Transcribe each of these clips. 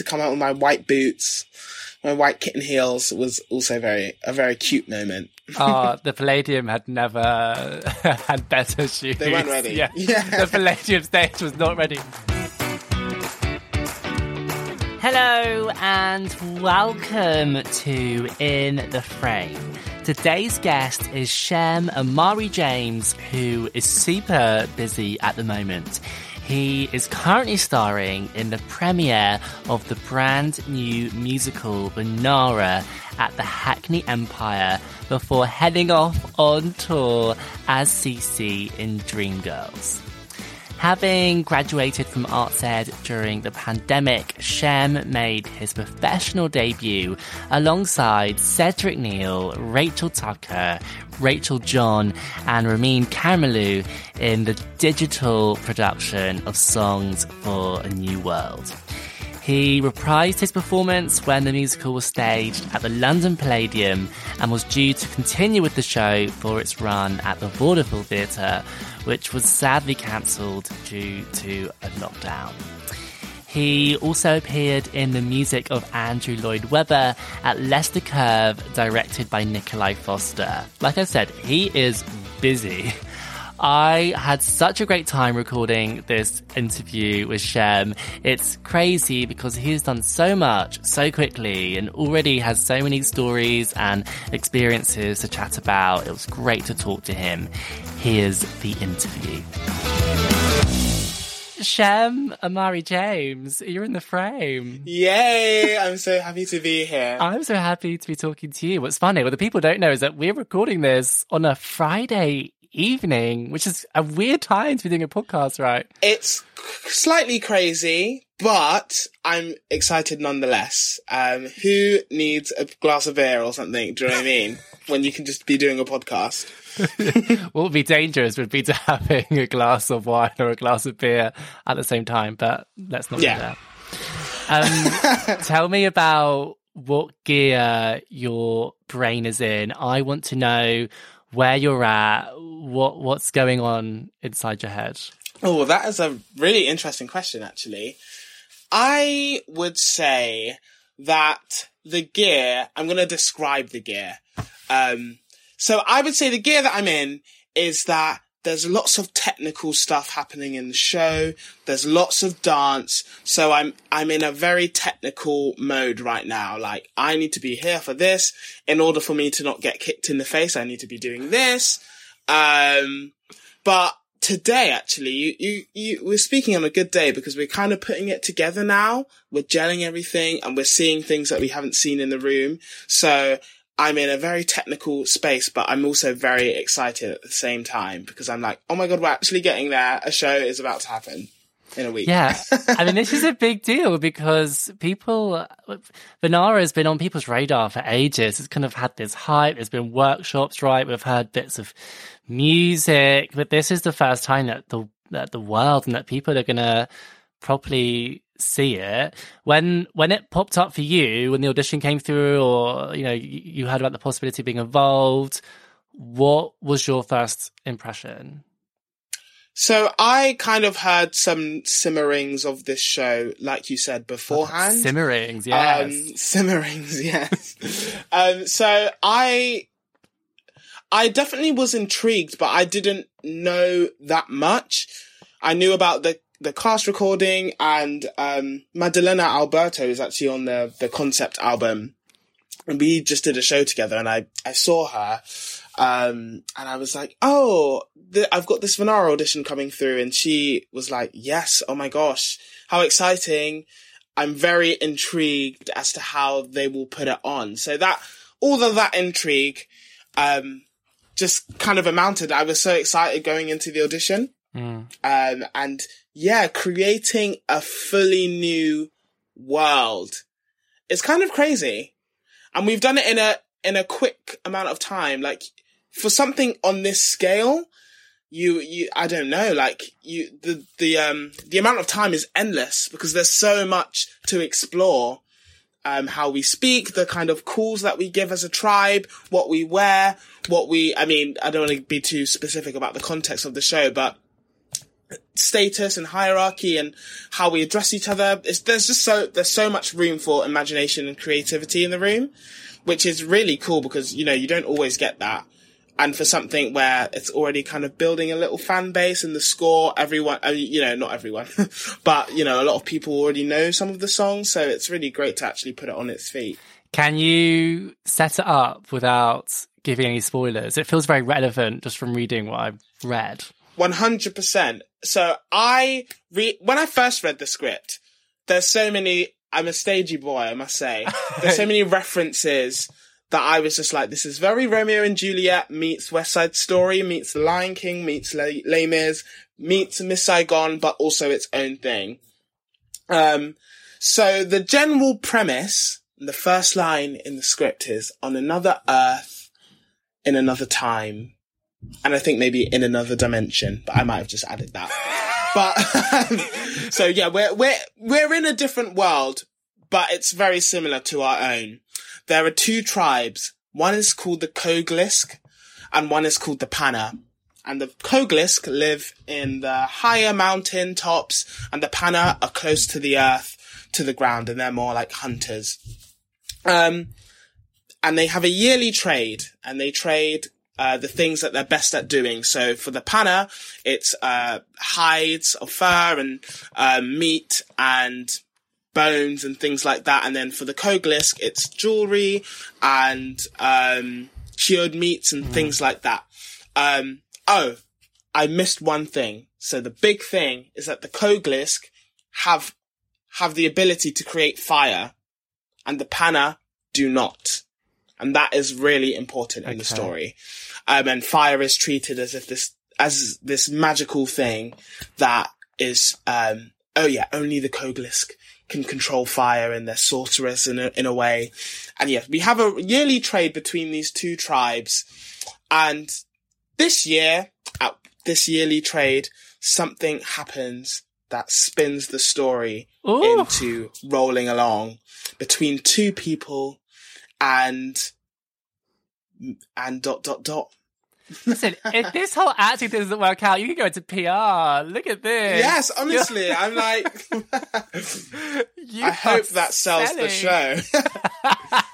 to come out with my white boots, my white kitten heels was also very a very cute moment. oh, the Palladium had never had better shoes. They weren't ready. Yeah. Yeah. The Palladium stage was not ready. Hello and welcome to In the Frame. Today's guest is Shem Amari James, who is super busy at the moment. He is currently starring in the premiere of the brand new musical Vanara at the Hackney Empire before heading off on tour as Cece in Dreamgirls. Having graduated from arts ed during the pandemic, Shem made his professional debut alongside Cedric Neal, Rachel Tucker, Rachel John, and Ramin Karimloo in the digital production of Songs for a New World. He reprised his performance when the musical was staged at the London Palladium and was due to continue with the show for its run at the Vaudeville Theatre, which was sadly cancelled due to a lockdown. He also appeared in the music of Andrew Lloyd Webber at Leicester Curve, directed by Nikolai Foster. Like I said, he is busy. I had such a great time recording this interview with Shem. It's crazy because he's done so much so quickly and already has so many stories and experiences to chat about. It was great to talk to him. Here's the interview. Shem Amari James, you're in the frame. Yay! I'm so happy to be here. I'm so happy to be talking to you. What's funny, what the people don't know is that we're recording this on a Friday evening, which is a weird time to be doing a podcast, right? It's slightly crazy, but I'm excited nonetheless. Um, who needs a glass of beer or something? Do you know what I mean? when you can just be doing a podcast. what would be dangerous would be to having a glass of wine or a glass of beer at the same time, but let's not Yeah. do that. Um, tell me about what gear your brain is in. I want to know where you're at, what what's going on inside your head. Oh, that is a really interesting question, actually. I would say that the gear, I'm going to describe the gear. Um, so I would say the gear that I'm in is that there's lots of technical stuff happening in the show. There's lots of dance. So I'm, I'm in a very technical mode right now. Like I need to be here for this. In order for me to not get kicked in the face, I need to be doing this. Um, but today, actually, you, you, you, we're speaking on a good day because we're kind of putting it together now. We're gelling everything and we're seeing things that we haven't seen in the room. So I'm in a very technical space, but I'm also very excited at the same time because I'm like, oh my God, we're actually getting there. A show is about to happen in a week. Yeah. I mean, this is a big deal because people, Vanara has been on people's radar for ages. It's kind of had this hype. There's been workshops, right? We've heard bits of music, but this is the first time that the, that the world and that people are going to properly see it. When, when it popped up for you, when the audition came through or, you know, you, you heard about the possibility of being involved, what was your first impression? So I kind of heard some simmerings of this show, like you said beforehand. Simmerings, yes. Um, simmerings, yes. um, so I, I definitely was intrigued, but I didn't know that much. I knew about the, the cast recording and, um, Alberto is actually on the, the concept album. And we just did a show together and I, I saw her. Um, and I was like, oh, th- I've got this Vanara audition coming through. And she was like, yes, oh my gosh, how exciting. I'm very intrigued as to how they will put it on. So that, all of that intrigue, um, just kind of amounted. I was so excited going into the audition. Mm. Um, and yeah, creating a fully new world. It's kind of crazy. And we've done it in a, in a quick amount of time. Like for something on this scale, you, you, I don't know, like you, the, the, um, the amount of time is endless because there's so much to explore. Um, how we speak, the kind of calls that we give as a tribe, what we wear, what we, I mean, I don't want to be too specific about the context of the show, but status and hierarchy and how we address each other. It's, there's just so, there's so much room for imagination and creativity in the room, which is really cool because, you know, you don't always get that. And for something where it's already kind of building a little fan base and the score, everyone, uh, you know, not everyone, but, you know, a lot of people already know some of the songs. So it's really great to actually put it on its feet. Can you set it up without giving any spoilers? It feels very relevant just from reading what I've read. 100%. So I re- when I first read the script, there's so many, I'm a stagey boy, I must say. There's so many references that I was just like, this is very Romeo and Juliet meets West Side Story, meets The Lion King, meets Les, Les Mis, meets Miss Saigon, but also its own thing. Um, so the general premise, the first line in the script is, on another earth, in another time, and I think maybe in another dimension, but I might have just added that. but so yeah, we're we're we're in a different world, but it's very similar to our own. There are two tribes. One is called the Koglisk, and one is called the Pana. And the Koglisk live in the higher mountain tops, and the Pana are close to the earth, to the ground, and they're more like hunters. Um, and they have a yearly trade, and they trade uh, the things that they're best at doing. So for the Pana, it's uh, hides of fur and uh, meat and bones and things like that. And then for the Koglisk, it's jewelry and um, cured meats and mm. things like that. Um, oh, I missed one thing. So the big thing is that the Koglisk have have the ability to create fire, and the Panna do not. And that is really important in okay. the story. Um, and fire is treated as if this, as this magical thing that is, um, oh yeah, only the Koglisk can control fire and they're sorceress in a, in a way. And yes, we have a yearly trade between these two tribes. And this year, at this yearly trade, something happens that spins the story Ooh. into rolling along between two people and and dot dot dot. Listen, if this whole acting doesn't work out, you can go into PR. Look at this. Yes, honestly, I'm like, I hope that sells selling. the show.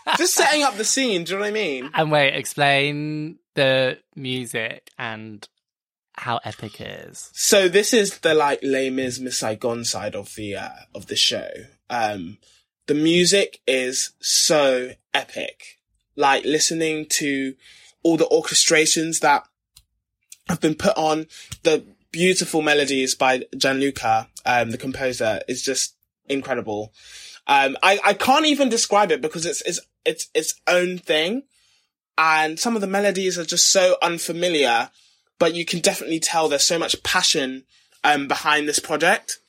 Just setting up the scene. Do you know what I mean? And wait, explain the music and how epic it is. So this is the like Les Mis Miss Saigon side of the uh, of the show. Um, the music is so epic. Like listening to all the orchestrations that have been put on, the beautiful melodies by Gianluca, um, the composer, is just incredible. Um, I, I can't even describe it because it's, it's, it's its own thing. And some of the melodies are just so unfamiliar, but you can definitely tell there's so much passion, um, behind this project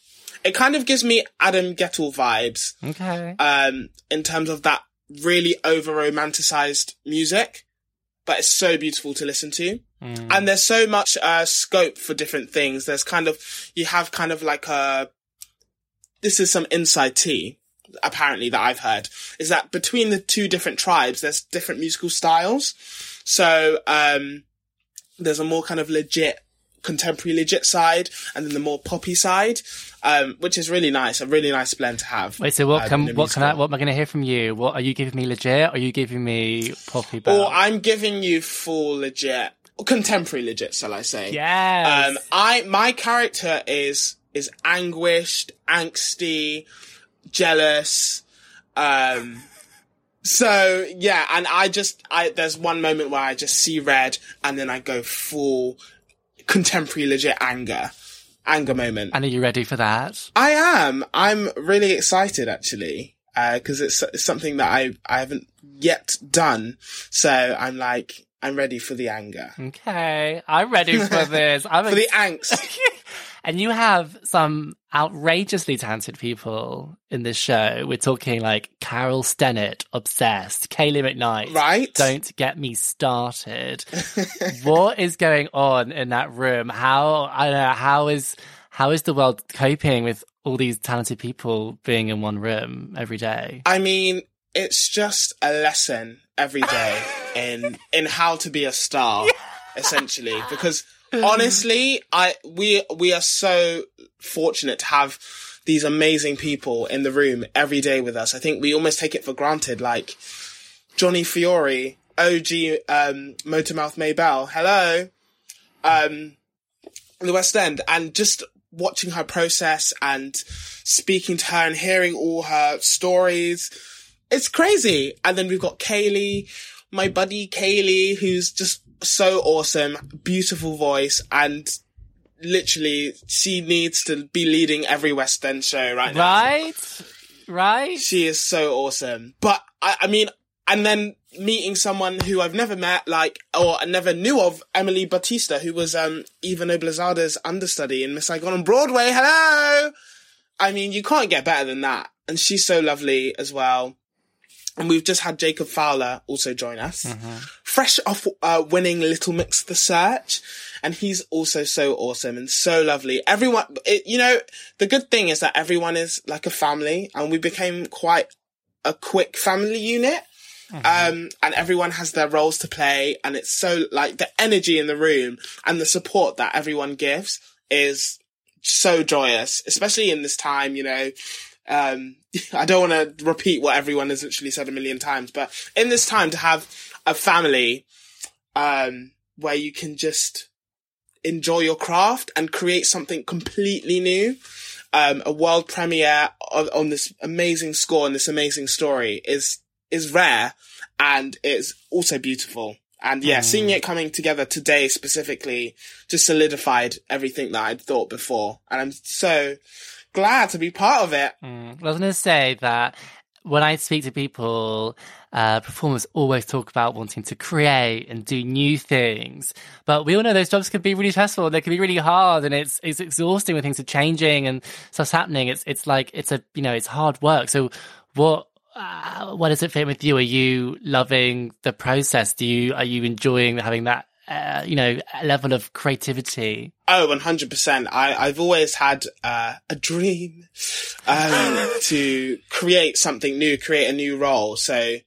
it kind of gives me Adam Guettel vibes. Okay. Um, in terms of that really over romanticized music, but it's so beautiful to listen to. Mm. And there's so much, uh, scope for different things. There's kind of, you have kind of like a, this is some inside tea, apparently that I've heard, is that between the two different tribes, there's different musical styles. So, um, there's a more kind of legit contemporary legit side and then the more poppy side, um, which is really nice. A really nice blend to have. Wait, so what um, can what can I what am I going to hear from you? What are you giving me legit? Are you giving me poppy? Bell? Or I'm giving you full legit, contemporary legit, shall I say? Yeah. Um, I my character is is anguished, angsty, jealous. Um, so yeah, and I just, I, there's one moment where I just see red and then I go full contemporary legit anger anger moment. And are you ready for that? I am. I'm really excited actually, because uh, it's, it's something that I I haven't yet done. So I'm like, I'm ready for the anger. Okay, I'm ready for this. I'm for ex- the angst. And you have some outrageously talented people in this show. We're talking like Carol Stennett, obsessed, Kayleigh McKnight. Right. Don't get me started. what is going on in that room? How I don't know, how is how is the world coping with all these talented people being in one room every day? I mean, it's just a lesson every day in in how to be a star, yeah. essentially. Because honestly, I we we are so fortunate to have these amazing people in the room every day with us. I think we almost take it for granted. Like Johnnie Fiori, OG um, Motormouth Maybelle, hello, um, the West End, and just watching her process and speaking to her and hearing all her stories. It's crazy. And then we've got Kayleigh, my buddy Kayleigh, who's just so awesome, beautiful voice, and literally she needs to be leading every West End show right now. Right? Right? She is so awesome. But I, I mean, and then meeting someone who I've never met, like, or I never knew of, Emily Bautista, who was, um, Eva Noblezada's understudy in Miss Saigon on Broadway. Hello! I mean, you can't get better than that. And she's so lovely as well. And we've just had Jacob Fowler also join us, fresh off uh, winning Little Mix the Search, and he's also so awesome and so lovely. Everyone, it, you know, the good thing is that everyone is like a family, and we became quite a quick family unit. Um, and everyone has their roles to play, and it's so like the energy in the room and the support that everyone gives is so joyous, especially in this time, you know. Um, I don't want to repeat what everyone has literally said a million times, but in this time to have a family, um, where you can just enjoy your craft and create something completely new, um, a world premiere on, on this amazing score and this amazing story is, is rare and it's also beautiful. And yeah, seeing it coming together today specifically just solidified everything that I'd thought before. And I'm so glad to be part of it. Mm. I was going to say that when I speak to people, uh, performers always talk about wanting to create and do new things. But we all know those jobs can be really stressful. They can be really hard and it's, it's exhausting when things are changing and stuff's happening. It's, it's like, it's a, you know, it's hard work. So what, uh, what does it fit with you? Are you loving the process? Do you, are you enjoying having that, uh, you know, level of creativity? Oh, 100%. I, I've always had uh, a dream um, to create something new, create a new role. So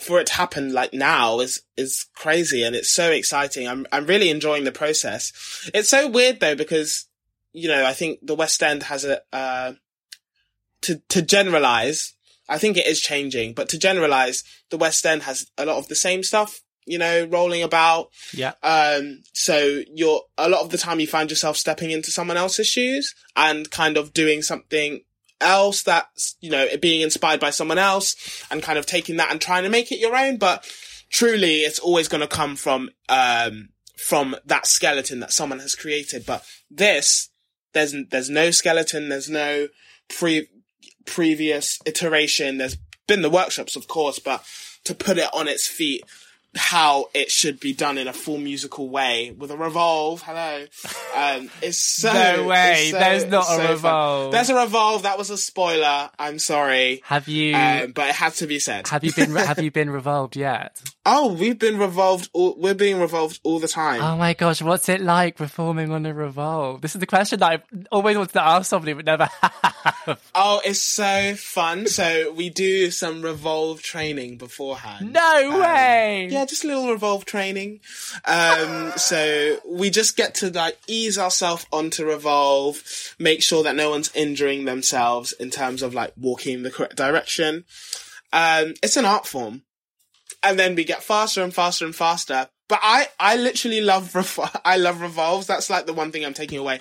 for it to happen like now is is crazy and it's so exciting. I'm I'm really enjoying the process. It's so weird though because you know I think the West End has a uh, to to generalize. I think it is changing, but to generalize, the West End has a lot of the same stuff you know, rolling about. Yeah. Um, so you're, a lot of the time you find yourself stepping into someone else's shoes and kind of doing something else that's, you know, being inspired by someone else and kind of taking that and trying to make it your own. But truly it's always going to come from, um, from that skeleton that someone has created. But this, there's, there's no skeleton. There's no pre, previous iteration. There's been the workshops, of course, but to put it on its feet, how it should be done in a full musical way with a revolve. Hello. Um, it's so. No way. so- There's not a so fun. revolve. There's a revolve. That was a spoiler. I'm sorry. Have you, Um, but it had to be said. have you been, have you been revolved yet? oh, we've been revolved. All, we're being revolved all the time. Oh my gosh, what's it like performing on a revolve? This is the question that I've always wanted to ask somebody but never have. Oh, it's so fun. So we do some revolve training beforehand. No way! Yeah, just a little revolve training. Um, so we just get to like ease ourselves onto revolve, make sure that no one's injuring themselves in terms of like walking the correct direction. Um, it's an art form. And then we get faster and faster and faster. But I, I literally love, rev- I love revolves. That's like the one thing I'm taking away.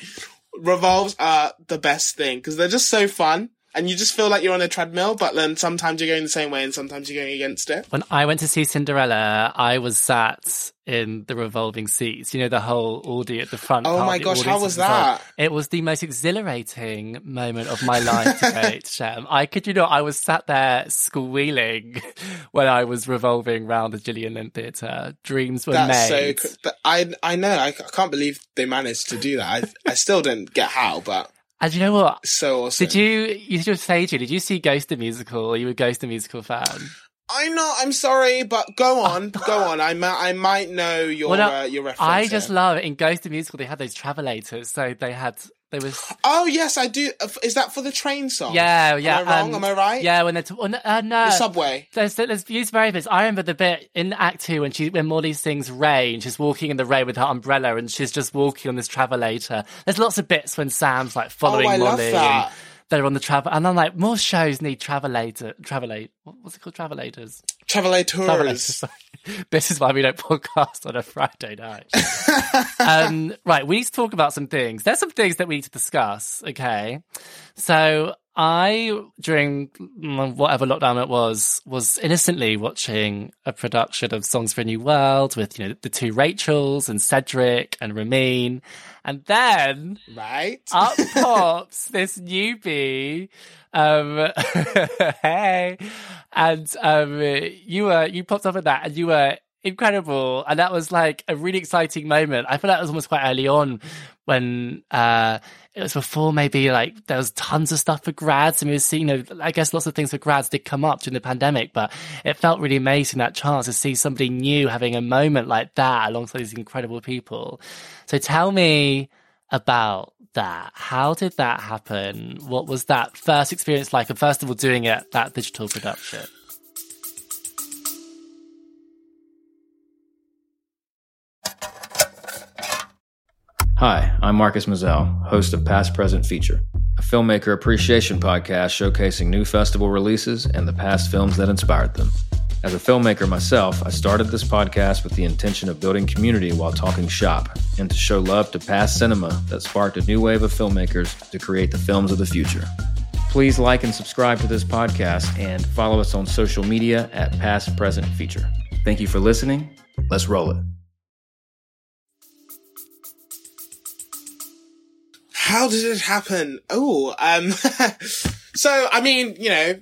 Revolves are the best thing because they're just so fun. And you just feel like you're on a treadmill, but then sometimes you're going the same way and sometimes you're going against it. When I went to see Cinderella, I was sat in the revolving seats. You know, the whole audience at the front. Oh my gosh, how was that? It was the most exhilarating moment of my life to date, Shem. I could, you know, I was sat there squealing when I was revolving round the Gillian Lynne Theatre. Dreams were That's so. made. cr- I, I know. I, c- I can't believe they managed to do that. I, I still didn't get how, but and you know what? so awesome. Did you, you just say to you, did you see Ghost the Musical? Are you a Ghost the Musical fan? I'm not. I'm sorry, but go on, go on. I might, I might know your Well, no, uh, your reference. I just here. love it. In Ghost the Musical, they had those travelators. So they had Was Oh yes, I do. Uh, Is that for the train song? yeah, yeah. Am I wrong? um, Am I right? Yeah, when they're t- uh, no. The subway. There's there's views very bits. I remember the bit in Act Two when she when Molly sings "Rain." She's walking in the rain with her umbrella, and she's just walking on this travelator. There's lots of bits when Sam's like following Oh, I love Molly. that. And they're on the travel, and I'm like, more shows need travelator, travelate. what- What's it called? Travelators. Travelators. Travelators. This is why we don't podcast on a Friday night. um, right, we need to talk about some things. There's some things that we need to discuss. Okay, so I during whatever lockdown it was was innocently watching a production of Songs for a New World with you know the two Rachels and Cedric and Ramin, and then Right. up pops this newbie. Um, hey, and um, you were you popped up at that, and you were incredible, and that was like a really exciting moment. I feel like it was almost quite early on when uh, it was before maybe like there was tons of stuff for grads, and we were seeing, you know, I guess lots of things for grads did come up during the pandemic, but it felt really amazing that chance to see somebody new having a moment like that alongside these incredible people. So tell me about that. How did that happen? What was that first experience like? And first of all, doing it, that digital production. Hi, I'm Marcus Mazel, host of Past Present Feature, a filmmaker appreciation podcast showcasing new festival releases and the past films that inspired them. As a filmmaker myself, I started this podcast with the intention of building community while talking shop and to show love to past cinema that sparked a new wave of filmmakers to create the films of the future. Please like and subscribe to this podcast and follow us on social media at Past Present Feature. Thank you for listening. Let's roll it. How did it happen? Oh, um, so I mean, you know,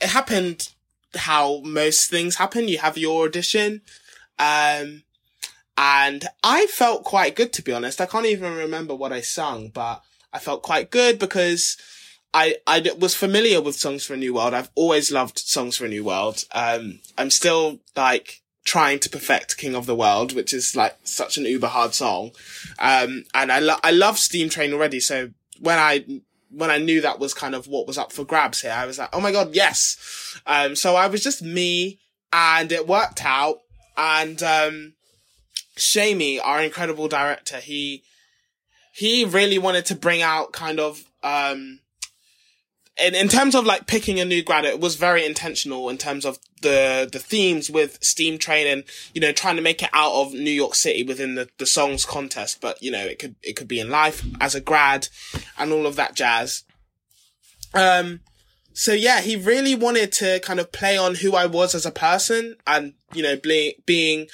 it happened how most things happen. You have your audition, um, and I felt quite good to be honest. I can't even remember what I sung, but I felt quite good because I, I was familiar with Songs for a New World. I've always loved Songs for a New World. Um, I'm still like trying to perfect King of the World, which is like such an uber hard song. Um, and I lo- I love Steam Train already. So when I, when I knew that was kind of what was up for grabs here, I was like, oh my God, yes. Um, so I was just me and it worked out. And, um, Shamey, our incredible director, he, he really wanted to bring out kind of, um, in, in terms of like picking a new grad, it was very intentional in terms of the, the themes with Steam training, you know, trying to make it out of New York City within the, the songs contest. But, you know, it could, it could be in life as a grad and all of that jazz. Um, so yeah, he really wanted to kind of play on who I was as a person and, you know, ble- being,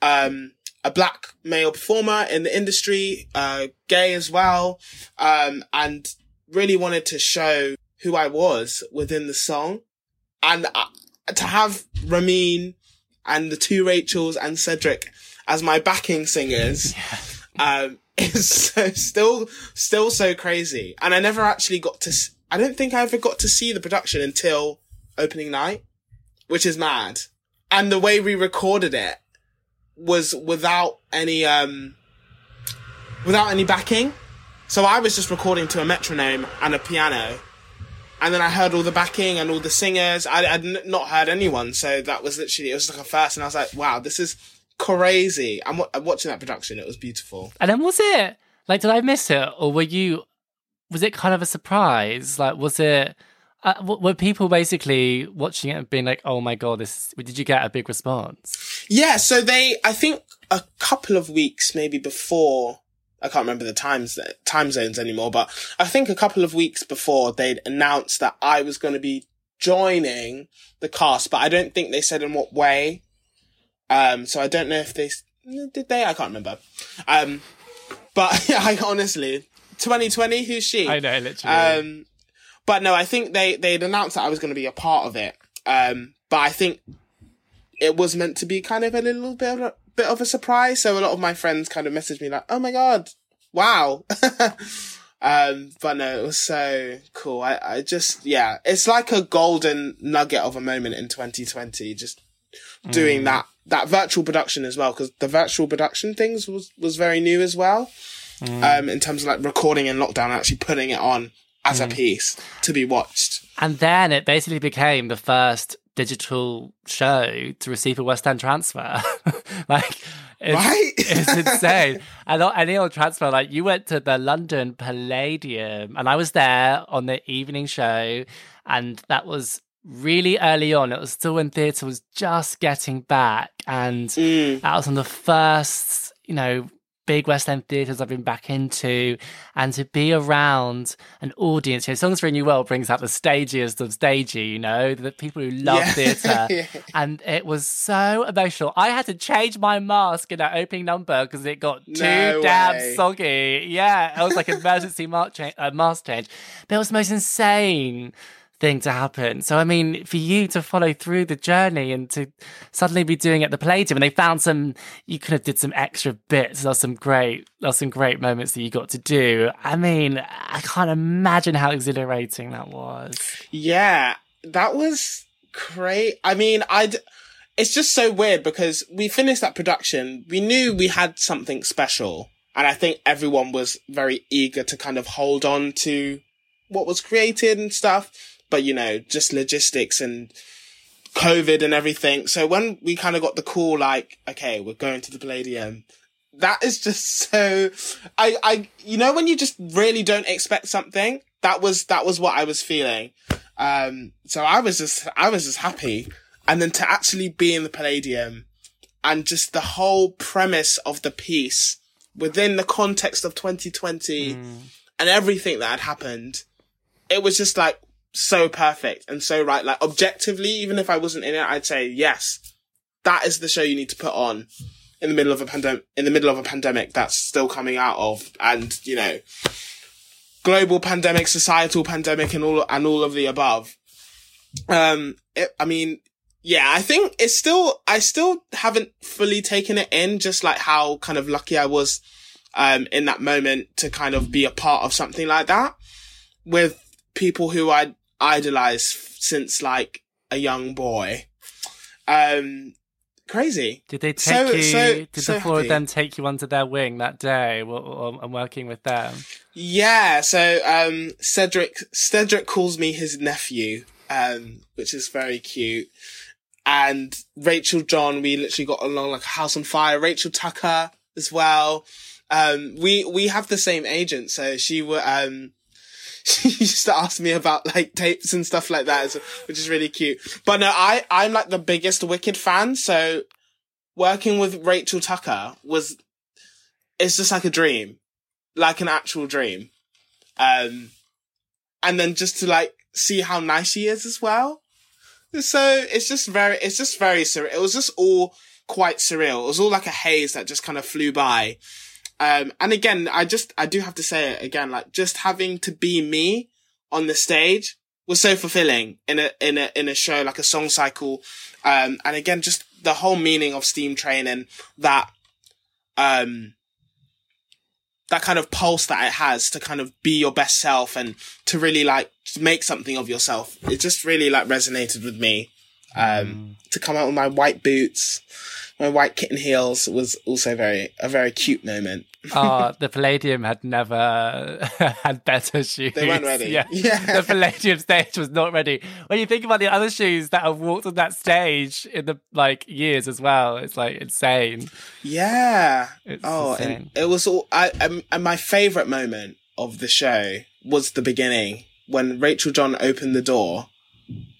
um, a black male performer in the industry, uh, gay as well, um, and really wanted to show who I was within the song. And uh, to have Ramin and the two Rachels and Cedric as my backing singers, um, is so, still, still so crazy. And I never actually got to, I don't think I ever got to see the production until opening night, which is mad. And the way we recorded it was without any, um, without any backing. So I was just recording to a metronome and a piano. And then I heard all the backing and all the singers. I, I'd n- not heard anyone. So that was literally, it was like a first. And I was like, wow, this is crazy. I'm, wa- I'm watching that production. It was beautiful. And then was it like, did I miss it, or were you? Was it kind of a surprise? Like, was it? Uh, were people basically watching it and being like, "Oh my god, this"? Did you get a big response? Yeah. So they, I think a couple of weeks maybe before, I can't remember the times, time zones anymore, but I think a couple of weeks before they'd announced that I was going to be joining the cast, but I don't think they said in what way. Um, so I don't know if they, did they? I can't remember. Um, but yeah, I honestly, 2020, who's she? I know, literally. Um, but no, I think they, they'd announced that I was going to be a part of it. Um, but I think it was meant to be kind of a little bit of a, bit of a surprise. So a lot of my friends kind of messaged me like, "Oh my god, wow!" um, but no, it was so cool. I, I just, yeah, it's like a golden nugget of a moment in 2020. Just doing that that virtual production as well, because the virtual production things was was very new as well. um, in terms of like recording in lockdown and actually putting it on as a piece to be watched. And then it basically became the first digital show to receive a West End transfer. like, it's, Right? it's insane. And any old transfer, like you went to the London Palladium, and I was there on the evening show, and that was really early on. It was still when theatre was just getting back, and Mm. that was on the first, you know, big West End theatres I've been back into, and to be around an audience. You know, Songs for a New World brings out the stagiest of stagey, you know, the people who love Yeah. theatre. Yeah. And it was so emotional. I had to change my mask in that opening number because it got too No damn soggy. Yeah, it was like emergency mask change, uh, mask change. But it was the most insane thing to happen. So I mean, for you to follow through the journey and to suddenly be doing it at the Palladium, and they found some, you could have did some extra bits. There's some great, there's some great moments that you got to do. I mean, I can't imagine how exhilarating that was. Yeah, that was great. I mean, I'd, it's just so weird because we finished that production. We knew we had something special. And I think everyone was very eager to kind of hold on to what was created and stuff. But, you know, just logistics and COVID and everything. So when we kind of got the call, like, okay, we're going to the Palladium, that is just so, I, I, you know, when you just really don't expect something, that was, that was what I was feeling. Um, so I was just, I was just happy. And then to actually be in the Palladium and just the whole premise of the piece within the context of 2020 and everything that had happened, it was just like so perfect and so right. Like objectively, even if I wasn't in it, I'd say, yes, that is the show you need to put on in the middle of a pandemic, in the middle of a pandemic that's still coming out of, and, you know, global pandemic, societal pandemic and all, and all of the above. Um, it, I mean, yeah, I think it's still, I still haven't fully taken it in, just like how kind of lucky I was, um, in that moment to kind of be a part of something like that with people who I'd idolized since like a young boy. Um, crazy. Did they take So- you? so- did so the four of them take you under their wing that day and working with them? Yeah, so um Cedric Cedric calls me his nephew, um, which is very cute. And Rachel John, we literally got along like a house on fire. Rachel Tucker as well. Um, we we have the same agent, so she were um she used to ask me about like tapes and stuff like that, which is really cute. But no, I I'm like the biggest Wicked fan, so working with Rachel Tucker was it's just like a dream like an actual dream. Um, and then just to like see how nice she is as well. So it's just very, it's just very surreal. It was just all quite surreal. It was all like a haze that just kind of flew by. Um, and again, I just, I do have to say it again, like just having to be me on the stage was so fulfilling in a, in a, in a show like a song cycle. Um, and again, just the whole meaning of steam training that, um, that kind of pulse that it has to kind of be your best self and to really like make something of yourself. It just really like resonated with me. Um, to come out with my white boots, my white kitten heels was also very, a very cute moment. Oh, the Palladium had never had better shoes. They weren't ready. Yeah. Yeah. the Palladium stage was not ready. When you think about the other shoes that have walked on that stage in the like years as well, it's like insane. Yeah. It's oh, insane. and it was all, I, um, and my favorite moment of the show was the beginning when Rachel John opened the door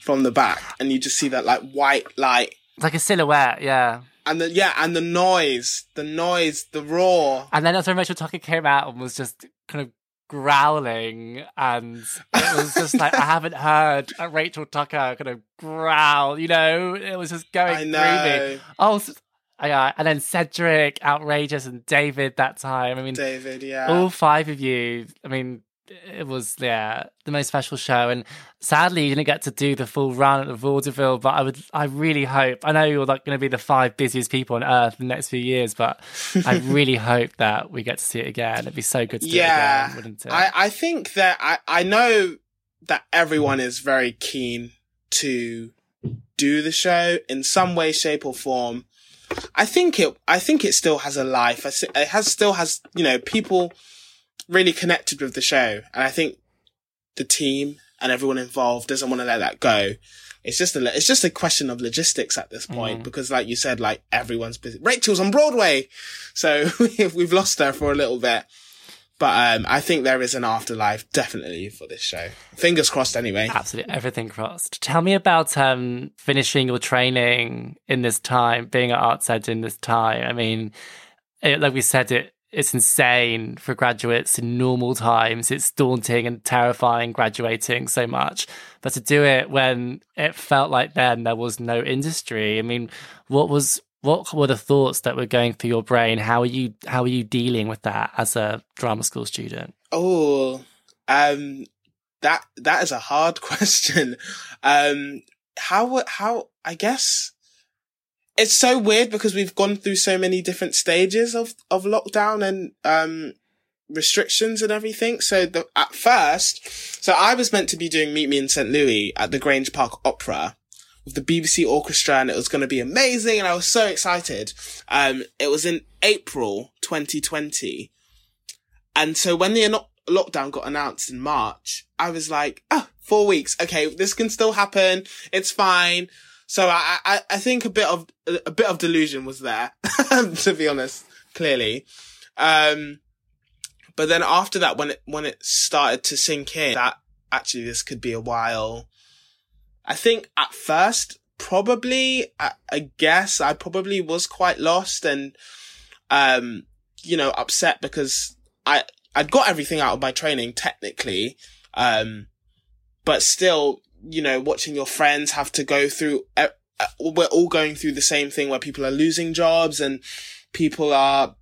from the back and you just see that like white light It's like a silhouette, yeah. And the, yeah, and the noise, the noise, the roar. And then that's when Rachel Tucker came out and was just kind of growling, and it was just like I haven't heard a Rachel Tucker kind of growl. You know, it was just going I through me. know. Oh, yeah, uh, and then Cedric, outrageous, and David that time. I mean, David, yeah. all five of you. I mean, it was yeah the most special show, and sadly you didn't get to do the full run at the vaudeville. But I would, I really hope. I know you're like going to be the five busiest people on earth in the next few years, but I really hope that we get to see it again. It'd be so good to do it yeah. again, wouldn't it? I, I think that I, I know that everyone is very keen to do the show in some way, shape or form. I think it, I think it still has a life. It has, still has, you know, people really connected with the show. And I think the team and everyone involved doesn't want to let that go. It's just a, it's just a question of logistics at this point, mm. because like you said, like everyone's busy. Rachel's on Broadway. So we've lost her for a little bit. But um, I think there is an afterlife definitely for this show. Fingers crossed, anyway. Absolutely, everything crossed. Tell me about um, finishing your training in this time, being at Arts Ed in this time. I mean, it, like we said, it it's insane for graduates in normal times. It's daunting and terrifying graduating so much. But to do it when it felt like then there was no industry, I mean, what was what were the thoughts that were going through your brain? How are you how are you dealing with that as a drama school student? Oh, um, that that is a hard question. Um, how how I guess it's so weird because we've gone through so many different stages of of lockdown and um restrictions and everything. So the, at first, so I was meant to be doing Meet Me in St. Louis at the Grange Park Opera with the BBC Orchestra and it was going to be amazing. And I was so excited. Um, it was in April 2020. And so when the lockdown got announced in March, I was like, oh, four weeks. Okay. This can still happen. It's fine. So I, I, I think a bit of, a bit of delusion was there, to be honest, clearly. Um, but then after that, when it, when it started to sink in that actually this could be a while, I think at first, probably, I, I guess I probably was quite lost and, um, you know, upset because I, I'd got everything out of my training technically. Um, but still, you know, watching your friends have to go through, uh, we're all going through the same thing where people are losing jobs and people are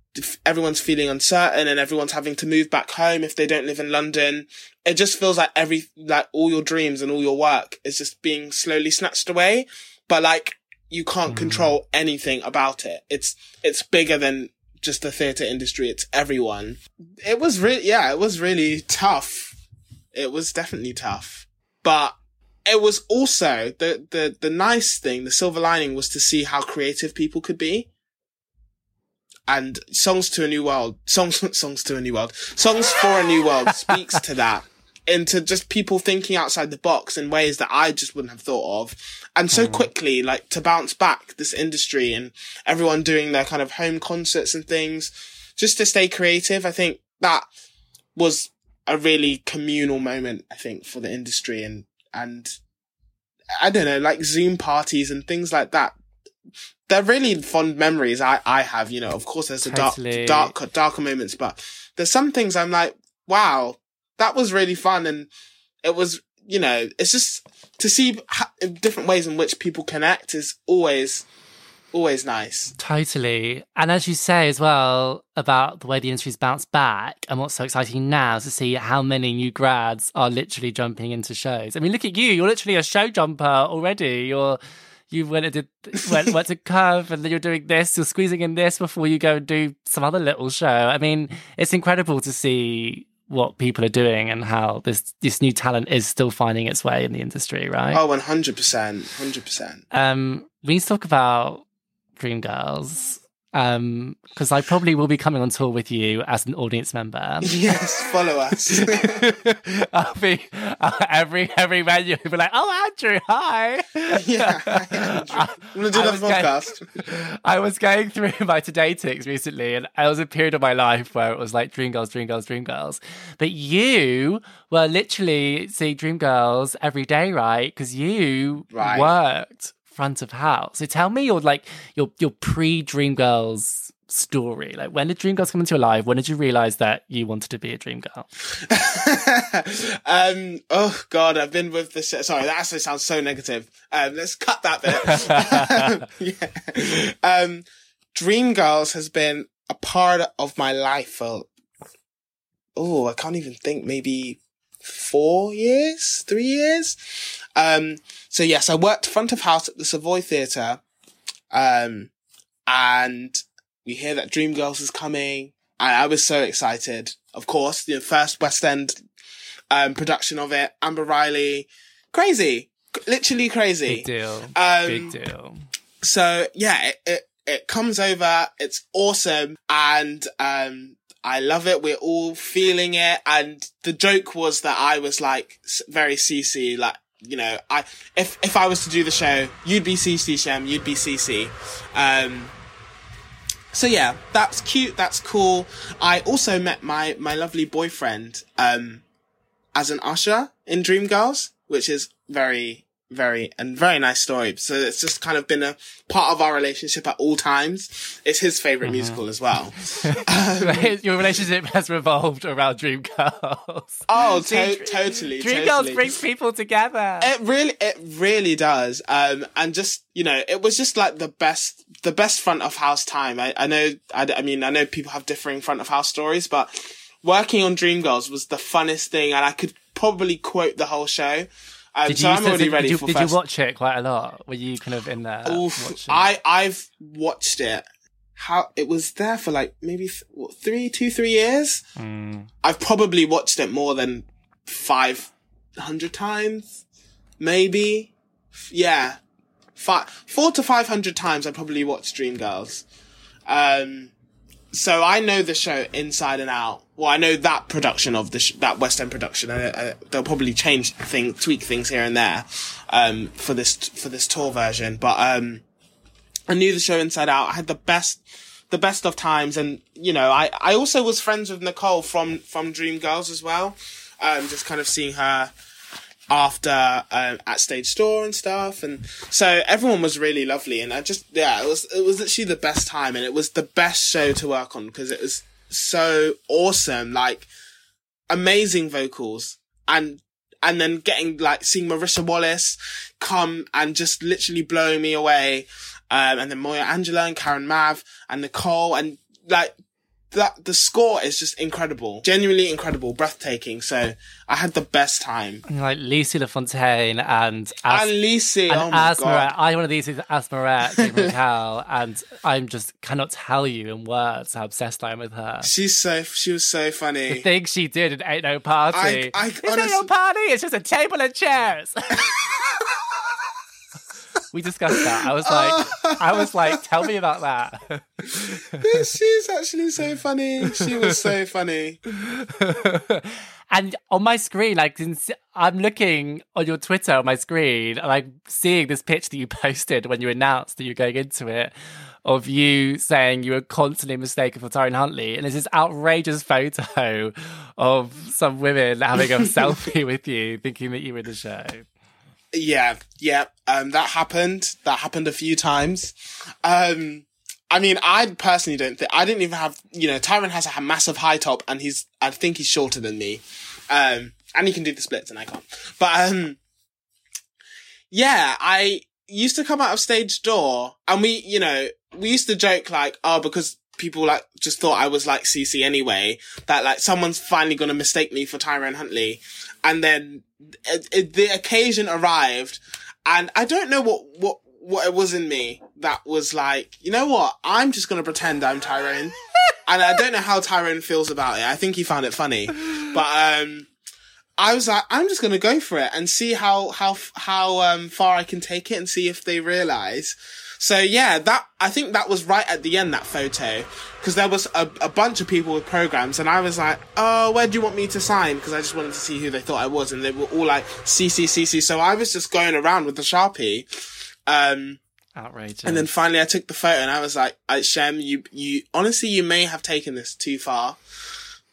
everyone's feeling uncertain and everyone's having to move back home if they don't live in London. It just feels like every, like all your dreams and all your work is just being slowly snatched away. But like, you can't mm. control anything about it. It's, it's bigger than just the theatre industry. It's everyone. It was really, yeah, it was really tough. It was definitely tough, but it was also the, the, the nice thing, the silver lining was to see how creative people could be and songs to a new world songs songs to a new world songs for a new world speaks to that into just people thinking outside the box in ways that I just wouldn't have thought of. And so mm. quickly, like to bounce back this industry and everyone doing their kind of home concerts and things just to stay creative. I think that was a really communal moment, I think, for the industry and, and I don't know, like Zoom parties and things like that they're really fond memories I, I have, you know, of course there's the totally. dark, dark, darker moments, but there's some things I'm like, wow, that was really fun. And it was, you know, it's just to see different ways in which people connect is always, always nice. Totally. And as you say as well about the way the industry's bounced back and what's so exciting now is to see how many new grads are literally jumping into shows. I mean, look at you. You're literally a show jumper already. You're you went and did went, went to Curve and then you're doing this, you're squeezing in this before you go and do some other little show. I mean, it's incredible to see what people are doing and how this this new talent is still finding its way in the industry, right? Oh, 100%. 100%. Um, we need to talk about Dreamgirls um because i probably will be coming on tour with you as an audience member. Yes follow us. I'll be uh, every every venue will be like oh andrew hi. Yeah hi, andrew. i'm gonna do that podcast going, i was going through my TodayTix recently and it was a period of my life where it was like dream girls dream girls dream girls. But you were literally seeing dream girls every day right? Because you right. worked front of house. So tell me your like your your pre Dreamgirls story. Like when did Dreamgirls come into your life? When did you realize that you wanted to be a dream girl? um, oh god, I've been with this. Sorry, that actually sounds so negative. Um, let's cut that bit. yeah. Um, Dreamgirls has been a part of my life for oh, I can't even think. Maybe four years, three years. Um, so yes, I worked front of house at the Savoy Theatre. Um, and we hear that Dreamgirls is coming. And I was so excited. Of course, the first West End, um, production of it. Amber Riley. Crazy. Literally crazy. Big deal. Um, Big deal. So yeah, it, it, it comes over. It's awesome. And, um, I love it. We're all feeling it. And the joke was that I was like very CC, like, you know, I, if, if I was to do the show, you'd be CC Shem, you'd be CC. Um, so yeah, that's cute. That's cool. I also met my, my lovely boyfriend, um, as an usher in Dreamgirls, which is very, very and very nice story. So it's just kind of been a part of our relationship at all times. It's his favorite mm-hmm. musical as well. um, Your relationship has revolved around Dreamgirls. Oh, to- totally. Dreamgirls totally. brings people together. It really, it really does. Um, and just you know, it was just like the best, the best front of house time. I, I know, I, I mean, I know people have differing front of house stories, but working on Dreamgirls was the funnest thing, and I could probably quote the whole show. Um, did so you, I'm already did, ready did you, Did you watch it quite a lot? Were you kind of in there? Oof, I I've watched it. How it was there for like maybe th- what, three, two, three years. Mm. I've probably watched it more than five hundred times, maybe. Yeah, five, four to five hundred times. I probably watched Dreamgirls. Um, so I know the show inside and out. Well, I know that production of the sh- that West End production. I, I, they'll probably change thing, tweak things here and there, um, for this for this tour version. But um, I knew the show inside out. I had the best the best of times, and you know, I I also was friends with Nicole from from Dreamgirls as well. Um, just kind of seeing her after um, at stage store and stuff. And so everyone was really lovely. And i just yeah it was it was actually the best time. And it was the best show to work on because it was so awesome. Like amazing vocals and and then getting like seeing Marisha Wallace come and just literally blowing me away. Um, and then Moya Angela and Karen Mav and Nicole and like that the score is just incredible, genuinely incredible, breathtaking. So I had the best time. Like Lucy LaFontaine and As- and Lucy, and oh my Asmeret. god, I one of these is Asmeret and I'm just cannot tell you in words how obsessed I am with her. She's so she was so funny. The thing she did in Ain't No Party. I, I it's honestly, ain't no party. It's just a table and chairs. we discussed that. I was like, I was like, tell me about that. She's actually so funny. She was so funny. and on my screen, like I'm looking on your Twitter on my screen, and I'm seeing this pitch that you posted when you announced that you're going into it. Of you saying you were constantly mistaken for Tyrone Huntley, and there's this outrageous photo of some women having a selfie with you, thinking that you were in the show. Yeah, yeah. Um, that happened. That happened a few times. Um, I mean, I personally don't think I didn't even have. You know, Tyrone has a massive high top, and he's. I think he's shorter than me. Um, and he can do the splits, and I can't. But um, yeah, I used to come out of stage door, and we, you know, we used to joke like, oh, because people like just thought I was like CC anyway, that like someone's finally gonna mistake me for Tyrone Huntley. And then the occasion arrived and I don't know what, what, what it was in me that was like, you know what? I'm just gonna pretend I'm Tyrone. and I don't know how Tyrone feels about it. I think he found it funny. But, um, I was like, I'm just gonna go for it and see how, how, how, um, far I can take it and see if they realize. So yeah, that, I think that was right at the end, that photo. Cause there was a, a bunch of people with programs and I was like, oh, where do you want me to sign? Cause I just wanted to see who they thought I was and they were all like, CC, CC. So I was just going around with the Sharpie. Um, Outrageous. and then finally I took the photo and I was like, I, Shem, you, you, honestly, you may have taken this too far.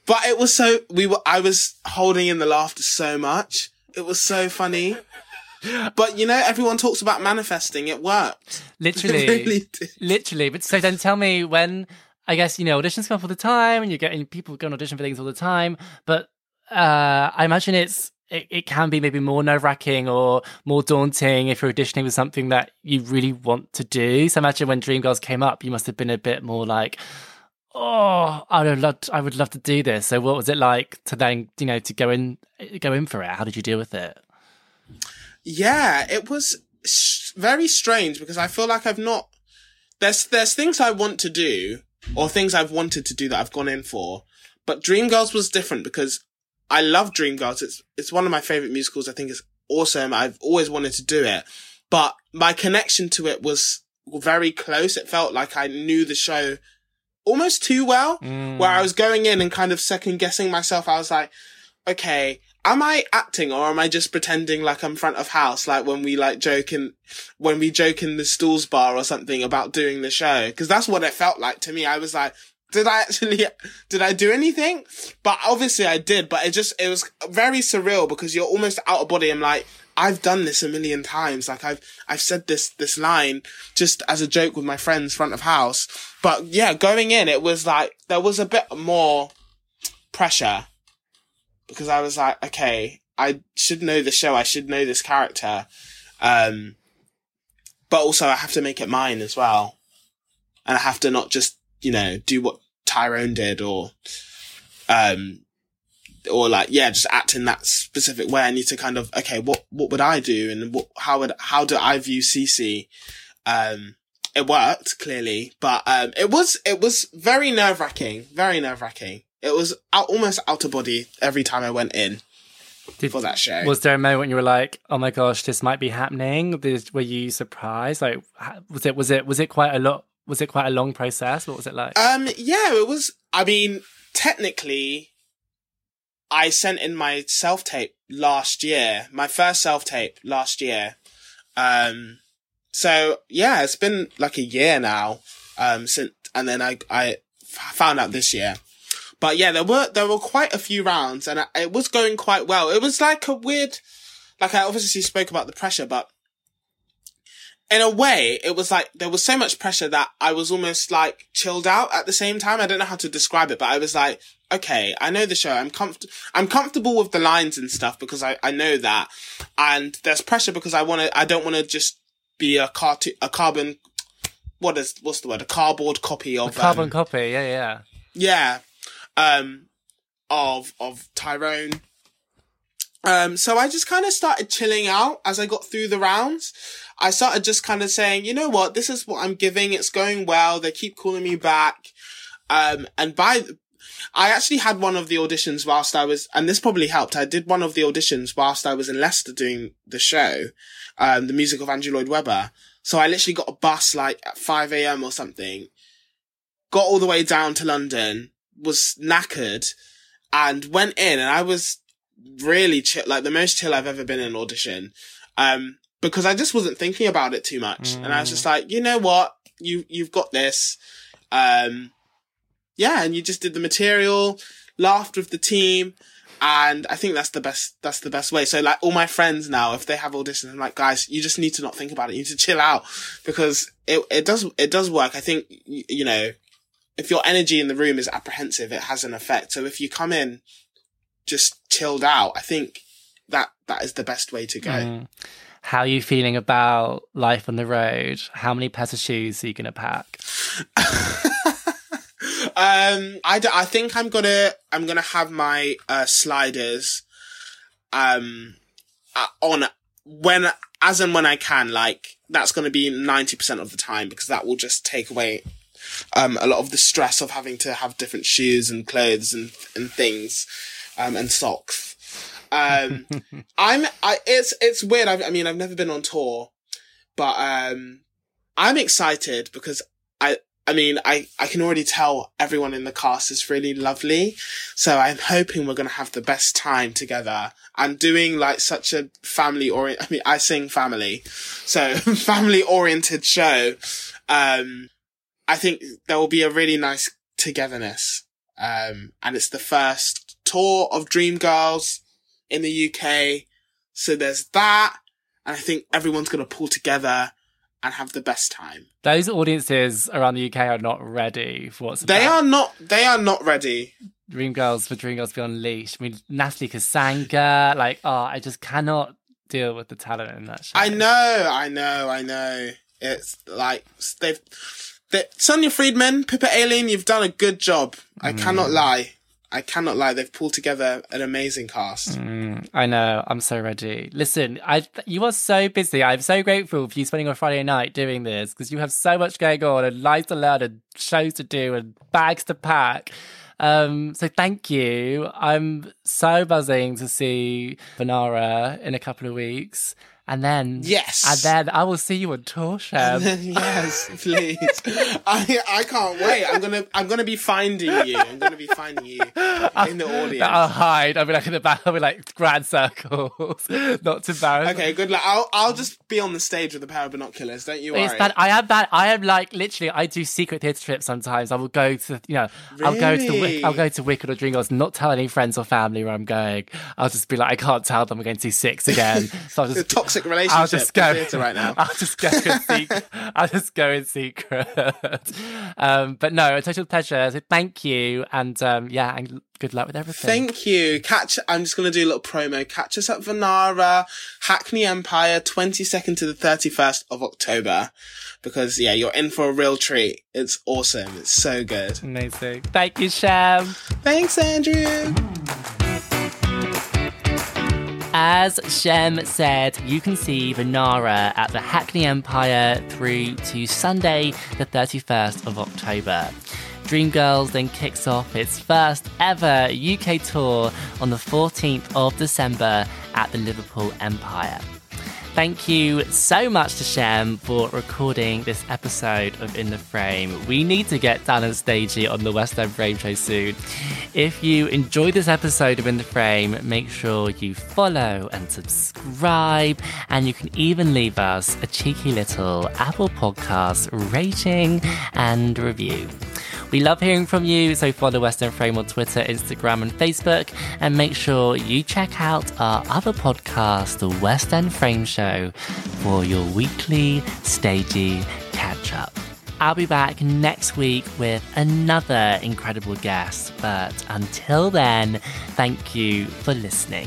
But it was so, we were, I was holding in the laughter so much. It was so funny. But you know, everyone talks about manifesting. It worked. Literally, It really literally. But so then tell me when. I guess you know auditions come up all the time, and you're getting people go on audition for things all the time. But uh, I imagine it's it, it can be maybe more nerve wracking or more daunting if you're auditioning with something that you really want to do. So imagine when Dreamgirls came up, you must have been a bit more like, oh, I would love, to, I would love to do this. So what was it like to then you know to go in go in for it? How did you deal with it? Yeah, it was sh- very strange because I feel like I've not. There's there's things I want to do or things I've wanted to do that I've gone in for, but Dreamgirls was different because I love Dreamgirls. It's it's one of my favorite musicals. I think it's awesome. I've always wanted to do it, but my connection to it was very close. It felt like I knew the show almost too well, Mm. where I was going in and kind of second guessing myself. I was like, okay, am I acting or am I just pretending like I'm front of house? Like when we like joke in, when we joke in the stools bar or something about doing the show. Cause that's what it felt like to me. I was like, did I actually, did I do anything? But obviously I did, but it just, it was very surreal because you're almost out of body. I'm like, I've done this a million times. Like I've, I've said this, this line just as a joke with my friends front of house. But yeah, going in, it was like, there was a bit more pressure because I was like, okay, I should know the show. I should know this character. Um, but also I have to make it mine as well. And I have to not just, you know, do what Tyrone did or, um, or like, yeah, just act in that specific way. I need to kind of, okay, what, what would I do? And what, how would, how do I view CC? Um, it worked clearly, but, um, it was, it was very nerve wracking, very nerve wracking. It was out, almost out of body every time I went in Did- for that show. Was there a moment when you were like, "Oh my gosh, this might be happening"? Did, were you surprised? Like, was it was it was it quite a lot? Was it quite a long process? What was it like? Um, yeah, it was. I mean, technically, I sent in my self tape last year, my first self tape last year. Um, so yeah, it's been like a year now. Um, since and then I I found out this year. But yeah, there were there were quite a few rounds, and it was going quite well. It was like a weird, like I obviously spoke about the pressure, but in a way, it was like there was so much pressure that I was almost like chilled out at the same time. I don't know how to describe it, but I was like, okay, I know the show. I'm comfort, I'm comfortable with the lines and stuff because I, I know that. And there's pressure because I want to, I don't want to just be a cartoon, a carbon, what is, what's the word? A cardboard copy of, A Carbon um, copy, yeah, yeah. yeah, um, of, of Tyrone. Um, so I just kind of started chilling out as I got through the rounds. I started just kind of saying, you know what, this is what I'm giving. It's going well. They keep calling me back. Um, and by, I actually had one of the auditions whilst I was, and this probably helped. I did one of the auditions whilst I was in Leicester doing the show, um, the music of Andrew Lloyd Webber. So I literally got a bus like at 5 a.m. or something, got all the way down to London, was knackered and went in and I was really chill, like the most chill I've ever been in an audition. Um, because I just wasn't thinking about it too much. And I was just like, you know what? You, you've got this. Um, yeah, and you just did the material, laughed with the team. And I think that's the best, that's the best way. So like all my friends now, if they have auditions, I'm like, guys, you just need to not think about it. You need to chill out because it, it does, it does work. I think, you know, if your energy in the room is apprehensive, it has an effect. So if you come in just chilled out, I think that, that is the best way to go. Mm. How are you feeling about life on the road? How many pairs of shoes are you going to pack? um, I, d- I think I'm gonna I'm gonna have my uh, sliders um uh, on when as and when I can. Like that's gonna be ninety percent of the time because that will just take away um a lot of the stress of having to have different shoes and clothes and and things um and socks. Um, I'm I it's it's weird. I, I mean I've never been on tour, but um I'm excited because I I mean, I, I can already tell everyone in the cast is really lovely. So I'm hoping we're going to have the best time together and doing like such a family orient, I mean, I sing family. So family oriented show. Um, I think there will be a really nice togetherness. Um, and it's the first tour of Dreamgirls in the UK. So there's that. And I think everyone's going to pull together and have the best time. Those audiences around the UK are not ready for what's They about. are not. They are not ready. Dreamgirls for Dreamgirls be Unleashed. I mean, Natalie Kassanga, like, oh, I just cannot deal with the talent in that show. I know. I know. I know. It's like they've. Sonia Friedman, Pippa Ailion, you've done a good job. I cannot lie. I cannot lie. They've pulled together an amazing cast. Mm, I know. I'm so ready. Listen, I you are so busy. I'm so grateful for you spending a Friday night doing this because you have so much going on and lives to learn and shows to do and bags to pack. Um, so thank you. I'm so buzzing to see Vanara in a couple of weeks. And then, Yes. and then I will see you on tour, Shem. yes, please. I I can't wait. I'm gonna I'm gonna be finding you. I'm gonna be finding you in the audience. I'll hide. I'll be like in the back. I'll be like grand circles, not to embarrass. Okay, good luck. I'll I'll just be on the stage with a pair of binoculars. Don't you worry. It's bad. I am bad. I am like literally. I do secret theatre trips sometimes. I will go to you know. I'll go to the. Really? I'll go to Wicked or Dreamgirls, not tell any friends or family where I'm going. I'll just be like, I can't tell them I'm going to see six again. So I'll just. Toxic relationship. I'll just go theatre right now. I'll just go in secret. I'll just go in secret. um, but no, a total pleasure. So thank you, and um, yeah, and good luck with everything. Thank you. Catch. I'm just going to do a little promo. Catch us at Vanara, Hackney Empire, 22nd to the 31st of October. Because yeah, you're in for a real treat. It's awesome. It's so good. Amazing. Thank you, Shem. Thanks, Andrew. As Shem said, you can see Vanara at the Hackney Empire through to Sunday, the 31st of October. Dreamgirls then kicks off its first ever UK tour on the 14th of December at the Liverpool Empire. Thank you so much to Shem for recording this episode of In the Frame. We need to get Dan and Stagey on the West End Frame Show soon. If you enjoyed this episode of In the Frame, make sure you follow and subscribe, and you can even leave us a cheeky little Apple Podcast rating and review. We love hearing from you, so follow West End Frame on Twitter, Instagram, and Facebook, and make sure you check out our other podcast, The West End Frame Show, for your weekly stagey catch up. I'll be back next week with another incredible guest, but until then, thank you for listening.